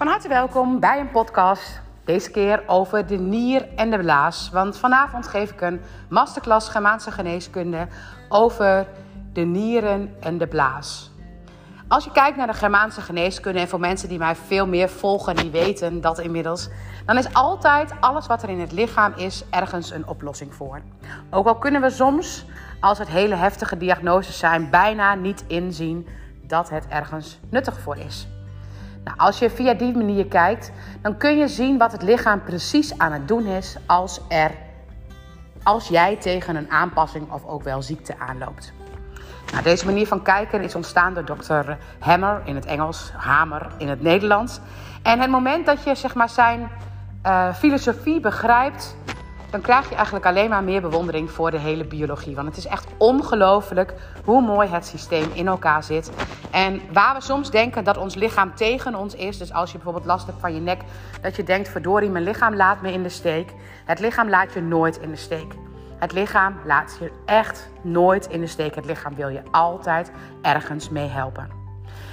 Van harte welkom bij een podcast. Deze keer over de nier en de blaas. Want vanavond geef ik een masterclass Germaanse geneeskunde over de nieren en de blaas. Als je kijkt naar de Germaanse geneeskunde en voor mensen die mij veel meer volgen, die weten dat inmiddels, dan is altijd alles wat er in het lichaam is ergens een oplossing voor. Ook al kunnen we soms, als het hele heftige diagnoses zijn, bijna niet inzien dat het ergens nuttig voor is. Nou, als je via die manier kijkt, dan kun je zien wat het lichaam precies aan het doen is als, er, als jij tegen een aanpassing of ook wel ziekte aanloopt. Nou, deze manier van kijken is ontstaan door dokter Hammer in het Engels, Hamer in het Nederlands. En het moment dat je zeg maar, zijn uh, filosofie begrijpt, dan krijg je eigenlijk alleen maar meer bewondering voor de hele biologie. Want het is echt ongelooflijk hoe mooi het systeem in elkaar zit. En waar we soms denken dat ons lichaam tegen ons is, dus als je bijvoorbeeld last hebt van je nek, dat je denkt: verdorie, mijn lichaam laat me in de steek. Het lichaam laat je nooit in de steek. Het lichaam laat je echt nooit in de steek. Het lichaam wil je altijd ergens mee helpen.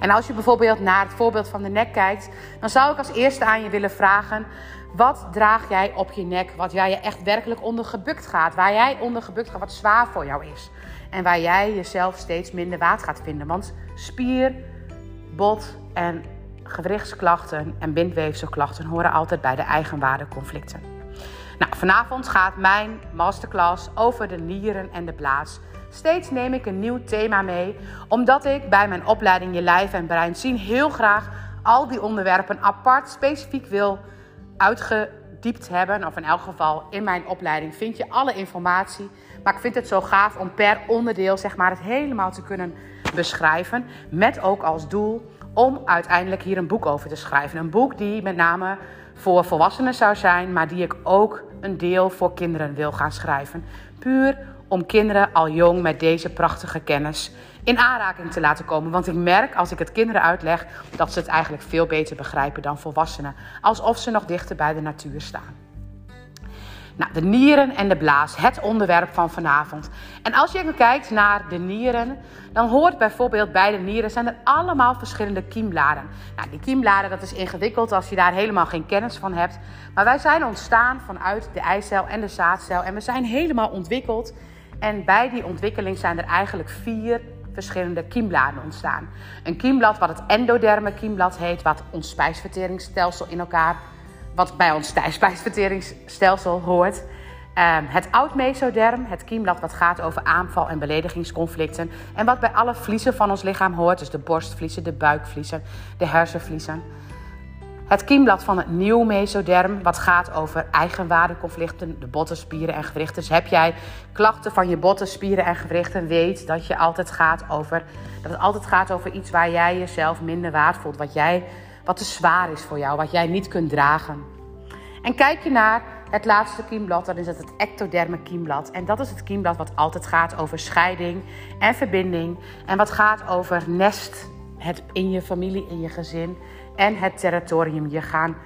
En als je bijvoorbeeld naar het voorbeeld van de nek kijkt, dan zou ik als eerste aan je willen vragen: wat draag jij op je nek, wat jij je echt werkelijk onder gebukt gaat, waar jij onder gebukt gaat, wat zwaar voor jou is en waar jij jezelf steeds minder waard gaat vinden? Want spier, bot en gewrichtsklachten en bindweefselklachten horen altijd bij de eigenwaardeconflicten. Nou, vanavond gaat mijn masterclass over de nieren en de blaas. Steeds neem ik een nieuw thema mee, omdat ik bij mijn opleiding Je Lijf en Brein zien heel graag al die onderwerpen apart specifiek wil uitgediept hebben. Of in elk geval in mijn opleiding vind je alle informatie. Maar ik vind het zo gaaf om per onderdeel zeg maar, het helemaal te kunnen beschrijven. Met ook als doel om uiteindelijk hier een boek over te schrijven. Een boek die met name voor volwassenen zou zijn, maar die ik ook een deel voor kinderen wil gaan schrijven. Puur om kinderen al jong met deze prachtige kennis in aanraking te laten komen. Want ik merk als ik het kinderen uitleg dat ze het eigenlijk veel beter begrijpen dan volwassenen. Alsof ze nog dichter bij de natuur staan. Nou, de nieren en de blaas, het onderwerp van vanavond. En als je kijkt naar de nieren, dan hoort bijvoorbeeld bij de nieren zijn er allemaal verschillende kiembladen. Nou, die kiembladen, dat is ingewikkeld als je daar helemaal geen kennis van hebt. Maar wij zijn ontstaan vanuit de eicel en de zaadcel en we zijn helemaal ontwikkeld. En bij die ontwikkeling zijn er eigenlijk vier verschillende kiembladen ontstaan. Een kiemblad wat het endoderme kiemblad heet, wat ons spijsverteringsstelsel in elkaar wat bij ons spijsverteringsstelsel hoort. Um, het oud-mesoderm, het kiemblad wat gaat over aanval- en beledigingsconflicten. En wat bij alle vliezen van ons lichaam hoort, dus de borstvliezen, de buikvliezen, de hersenvliezen. Het kiemblad van het nieuw mesoderm, wat gaat over eigenwaardeconflicten, de bottenspieren en gewrichten. Dus heb jij klachten van je botten, spieren en gewrichten, weet dat, je altijd gaat over, dat het altijd gaat over iets waar jij jezelf minder waard voelt. Wat jij wat te zwaar is voor jou, wat jij niet kunt dragen. En kijk je naar het laatste kiemblad, dan is het het ectoderme kiemblad. En dat is het kiemblad wat altijd gaat over scheiding en verbinding. En wat gaat over nest, het in je familie, in je gezin. En het territorium, je gaan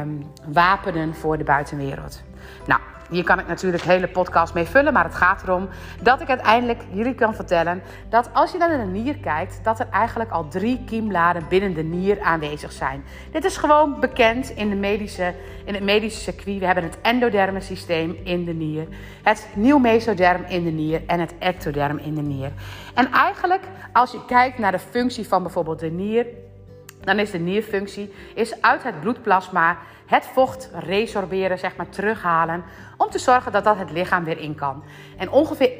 um, wapenen voor de buitenwereld. Nou, hier kan ik natuurlijk hele podcast mee vullen, maar het gaat erom dat ik uiteindelijk jullie kan vertellen dat als je naar de nier kijkt, dat er eigenlijk al drie kiembladen binnen de nier aanwezig zijn. Dit is gewoon bekend in, de medische, in het medische circuit. We hebben het endoderme systeem in de nier, het nieuw mesoderm in de nier en het ectoderm in de nier. En eigenlijk, als je kijkt naar de functie van bijvoorbeeld de nier, dan is de nierfunctie is uit het bloedplasma het vocht resorberen, zeg maar terughalen, om te zorgen dat dat het lichaam weer in kan. En ongeveer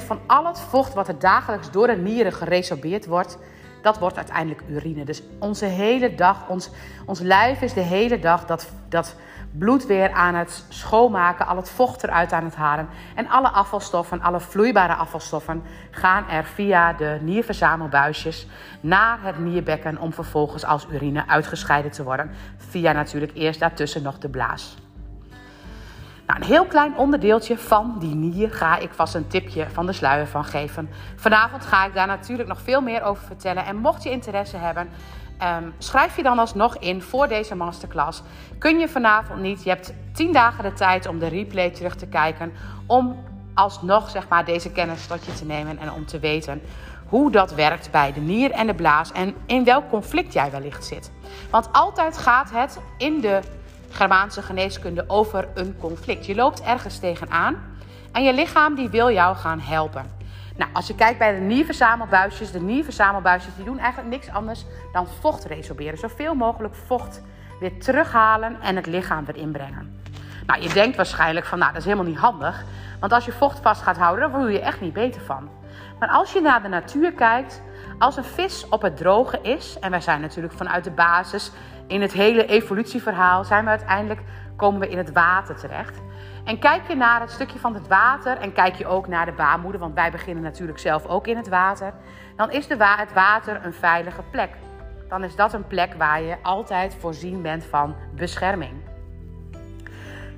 1% van al het vocht wat er dagelijks door de nieren geresorbeerd wordt, dat wordt uiteindelijk urine. Dus onze hele dag, ons, ons lijf is de hele dag dat, dat bloed weer aan het schoonmaken, al het vocht eruit aan het halen. En alle afvalstoffen, alle vloeibare afvalstoffen gaan er via de nierverzamelbuisjes naar het nierbekken om vervolgens als urine uitgescheiden te worden. Via natuurlijk eerst daartussen nog de blaas. Nou, een heel klein onderdeeltje van die nier ga ik vast een tipje van de sluier van geven. Vanavond ga ik daar natuurlijk nog veel meer over vertellen. En mocht je interesse hebben, Um, schrijf je dan alsnog in voor deze masterclass. Kun je vanavond niet, je hebt 10 dagen de tijd om de replay terug te kijken. Om alsnog zeg maar, deze kennis tot je te nemen en om te weten hoe dat werkt bij de nier en de blaas en in welk conflict jij wellicht zit. Want altijd gaat het in de Germaanse geneeskunde over een conflict. Je loopt ergens tegenaan en je lichaam die wil jou gaan helpen. Nou, als je kijkt bij de nierverzamelbuisjes, de nierverzamelbuisjes die doen eigenlijk niks anders dan vocht resorberen. Zoveel mogelijk vocht weer terughalen en het lichaam weer inbrengen. Nou, je denkt waarschijnlijk van, nou, dat is helemaal niet handig. Want als je vocht vast gaat houden, dan voel je je echt niet beter van. Maar als je naar de natuur kijkt, als een vis op het droge is, en wij zijn natuurlijk vanuit de basis in het hele evolutieverhaal, zijn we uiteindelijk komen we in het water terecht. En kijk je naar het stukje van het water en kijk je ook naar de baarmoeder, want wij beginnen natuurlijk zelf ook in het water, dan is de het water een veilige plek. Dan is dat een plek waar je altijd voorzien bent van bescherming.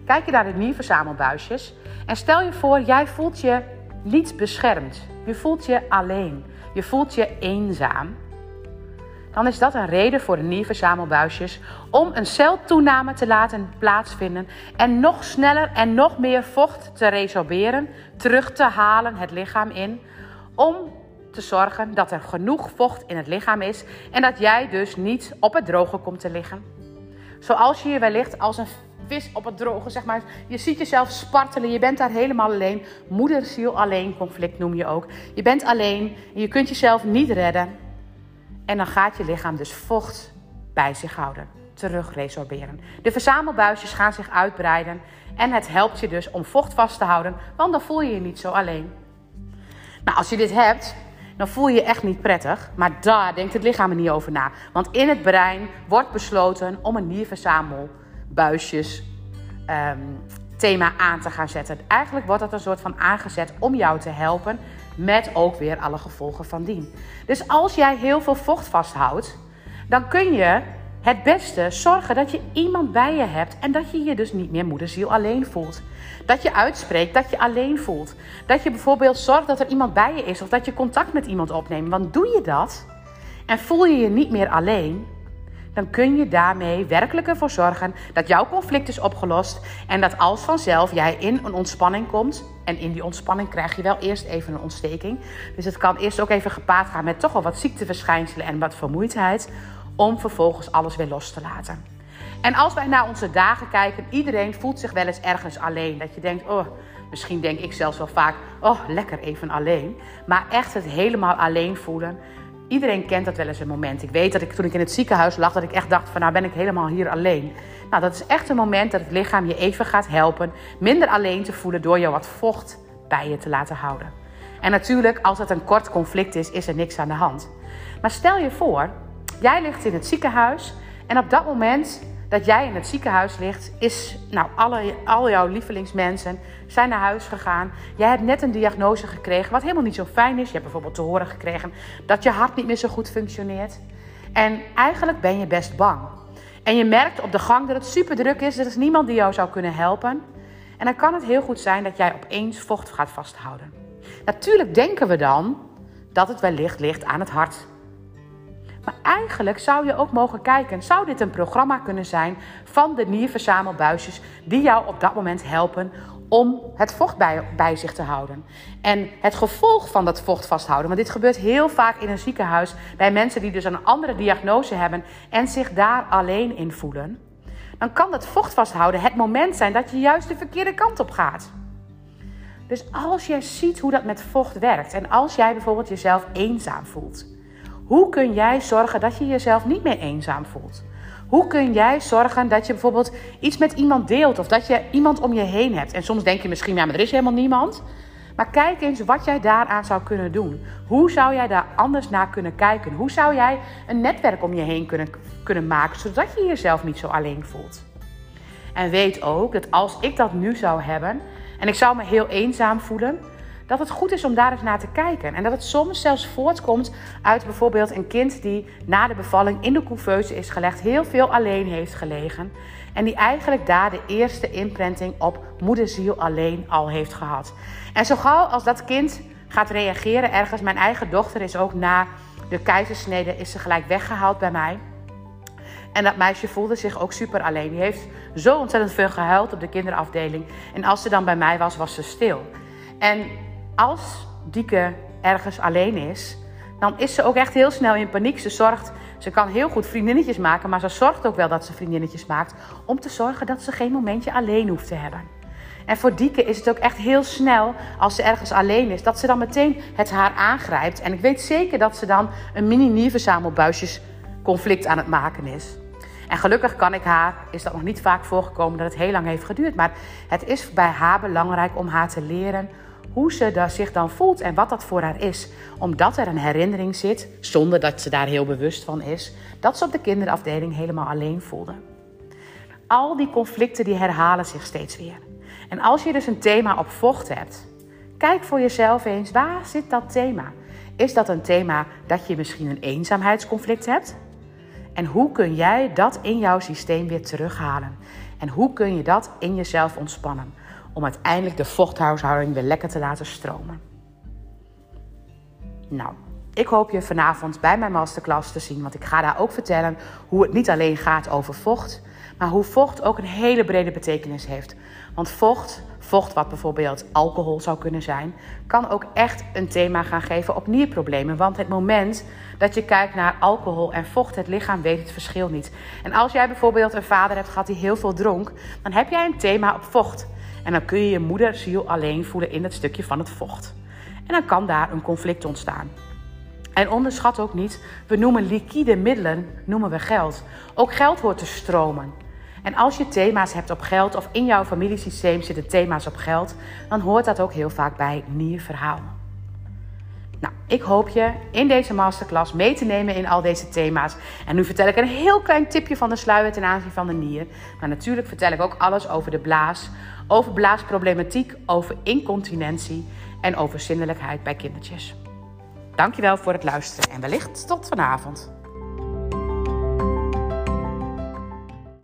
Kijk je naar de nierverzamelbuisjes en stel je voor, jij voelt je niet beschermd. Je voelt je alleen. Je voelt je eenzaam. Dan is dat een reden voor de nierverzamelbuisjes om een celtoename te laten plaatsvinden en nog sneller en nog meer vocht te resorberen, terug te halen het lichaam in, om te zorgen dat er genoeg vocht in het lichaam is en dat jij dus niet op het droge komt te liggen. Zoals je je wellicht als een vis op het droge, zeg maar. Je ziet jezelf spartelen, je bent daar helemaal alleen. Moederziel alleen conflict noem je ook. Je bent alleen, je kunt jezelf niet redden. En dan gaat je lichaam dus vocht bij zich houden, terug resorberen. De verzamelbuisjes gaan zich uitbreiden en het helpt je dus om vocht vast te houden, want dan voel je je niet zo alleen. Nou, als je dit hebt, dan voel je je echt niet prettig. Maar daar denkt het lichaam er niet over na. Want in het brein wordt besloten om een nierverzamelbuisjes um, thema aan te gaan zetten. Eigenlijk wordt dat een soort van aangezet om jou te helpen met ook weer alle gevolgen van dien. Dus als jij heel veel vocht vasthoudt, dan kun je het beste zorgen dat je iemand bij je hebt en dat je je dus niet meer moederziel alleen voelt. Dat je uitspreekt dat je alleen voelt. Dat je bijvoorbeeld zorgt dat er iemand bij je is of dat je contact met iemand opneemt. Want doe je dat en voel je je niet meer alleen, dan kun je daarmee werkelijk ervoor zorgen dat jouw conflict is opgelost en dat als vanzelf jij in een ontspanning komt. En in die ontspanning krijg je wel eerst even een ontsteking. Dus het kan eerst ook even gepaard gaan met toch wel wat ziekteverschijnselen en wat vermoeidheid, om vervolgens alles weer los te laten. En als wij naar onze dagen kijken, iedereen voelt zich wel eens ergens alleen. Dat je denkt, oh, misschien denk ik zelfs wel vaak, oh, lekker even alleen. Maar echt het helemaal alleen voelen, Iedereen kent dat wel eens een moment. Ik weet dat ik toen ik in het ziekenhuis lag, dat ik echt dacht van nou ben ik helemaal hier alleen. Nou, dat is echt een moment dat het lichaam je even gaat helpen minder alleen te voelen door je wat vocht bij je te laten houden. En natuurlijk, als het een kort conflict is, is er niks aan de hand. Maar stel je voor, jij ligt in het ziekenhuis en op dat moment dat jij in het ziekenhuis ligt, is nou, alle, al jouw lievelingsmensen zijn naar huis gegaan. Jij hebt net een diagnose gekregen, wat helemaal niet zo fijn is. Je hebt bijvoorbeeld te horen gekregen dat je hart niet meer zo goed functioneert. En eigenlijk ben je best bang. En je merkt op de gang dat het super druk is. Er is niemand die jou zou kunnen helpen. En dan kan het heel goed zijn dat jij opeens vocht gaat vasthouden. Natuurlijk denken we dan dat het wellicht ligt aan het hart. Maar eigenlijk zou je ook mogen kijken, zou dit een programma kunnen zijn van de nierverzamelbuisjes die jou op dat moment helpen om het vocht bij, bij zich te houden. En het gevolg van dat vocht vasthouden, want dit gebeurt heel vaak in een ziekenhuis bij mensen die dus een andere diagnose hebben en zich daar alleen in voelen, dan kan dat vocht vasthouden het moment zijn dat je juist de verkeerde kant op gaat. Dus als jij ziet hoe dat met vocht werkt en als jij bijvoorbeeld jezelf eenzaam voelt, hoe kun jij zorgen dat je jezelf niet meer eenzaam voelt? Hoe kun jij zorgen dat je bijvoorbeeld iets met iemand deelt of dat je iemand om je heen hebt? En soms denk je misschien, ja, maar er is helemaal niemand. Maar kijk eens wat jij daaraan zou kunnen doen. Hoe zou jij daar anders naar kunnen kijken? Hoe zou jij een netwerk om je heen kunnen, kunnen maken zodat je jezelf niet zo alleen voelt? En weet ook dat als ik dat nu zou hebben en ik zou me heel eenzaam voelen, dat het goed is om daar eens naar te kijken. En dat het soms zelfs voortkomt uit bijvoorbeeld een kind die na de bevalling in de couveuse is gelegd, heel veel alleen heeft gelegen. En die eigenlijk daar de eerste imprinting op moederziel alleen al heeft gehad. En zo gauw als dat kind gaat reageren ergens, mijn eigen dochter is ook na de keizersnede, is ze gelijk weggehaald bij mij. En dat meisje voelde zich ook super alleen. Die heeft zo ontzettend veel gehuild op de kinderafdeling. En als ze dan bij mij was, was ze stil. En als Dieke ergens alleen is, dan is ze ook echt heel snel in paniek. Ze zorgt, ze kan heel goed vriendinnetjes maken, maar ze zorgt ook wel dat ze vriendinnetjes maakt om te zorgen dat ze geen momentje alleen hoeft te hebben. En voor Dieke is het ook echt heel snel, als ze ergens alleen is, dat ze dan meteen het haar aangrijpt. En ik weet zeker dat ze dan een mini-nierverzamelbuisjes conflict aan het maken is. En gelukkig kan ik haar, is dat nog niet vaak voorgekomen dat het heel lang heeft geduurd. Maar het is bij haar belangrijk om haar te leren hoe ze zich dan voelt en wat dat voor haar is. Omdat er een herinnering zit, zonder dat ze daar heel bewust van is, dat ze op de kinderafdeling helemaal alleen voelde. Al die conflicten die herhalen zich steeds weer. En als je dus een thema op vocht hebt, kijk voor jezelf eens, waar zit dat thema? Is dat een thema dat je misschien een eenzaamheidsconflict hebt? En hoe kun jij dat in jouw systeem weer terughalen? En hoe kun je dat in jezelf ontspannen? Om uiteindelijk de vochthuishouding weer lekker te laten stromen. Nou, ik hoop je vanavond bij mijn masterclass te zien. Want ik ga daar ook vertellen hoe het niet alleen gaat over vocht. Maar hoe vocht ook een hele brede betekenis heeft. Want vocht, vocht wat bijvoorbeeld alcohol zou kunnen zijn, kan ook echt een thema gaan geven op nierproblemen. Want het moment dat je kijkt naar alcohol en vocht, het lichaam weet het verschil niet. En als jij bijvoorbeeld een vader hebt gehad die heel veel dronk, dan heb jij een thema op vocht. En dan kun je je moederziel alleen voelen in het stukje van het vocht. En dan kan daar een conflict ontstaan. En onderschat ook niet, we noemen liquide middelen noemen we geld. Ook geld hoort te stromen. En als je thema's hebt op geld of in jouw familiesysteem zitten thema's op geld, dan hoort dat ook heel vaak bij nierverhaal. Ik hoop je in deze masterclass mee te nemen in al deze thema's. En nu vertel ik een heel klein tipje van de sluier ten aanzien van de nier. Maar natuurlijk vertel ik ook alles over de blaas, over blaasproblematiek, over incontinentie en over zinnelijkheid bij kindertjes. Dankjewel voor het luisteren en wellicht tot vanavond.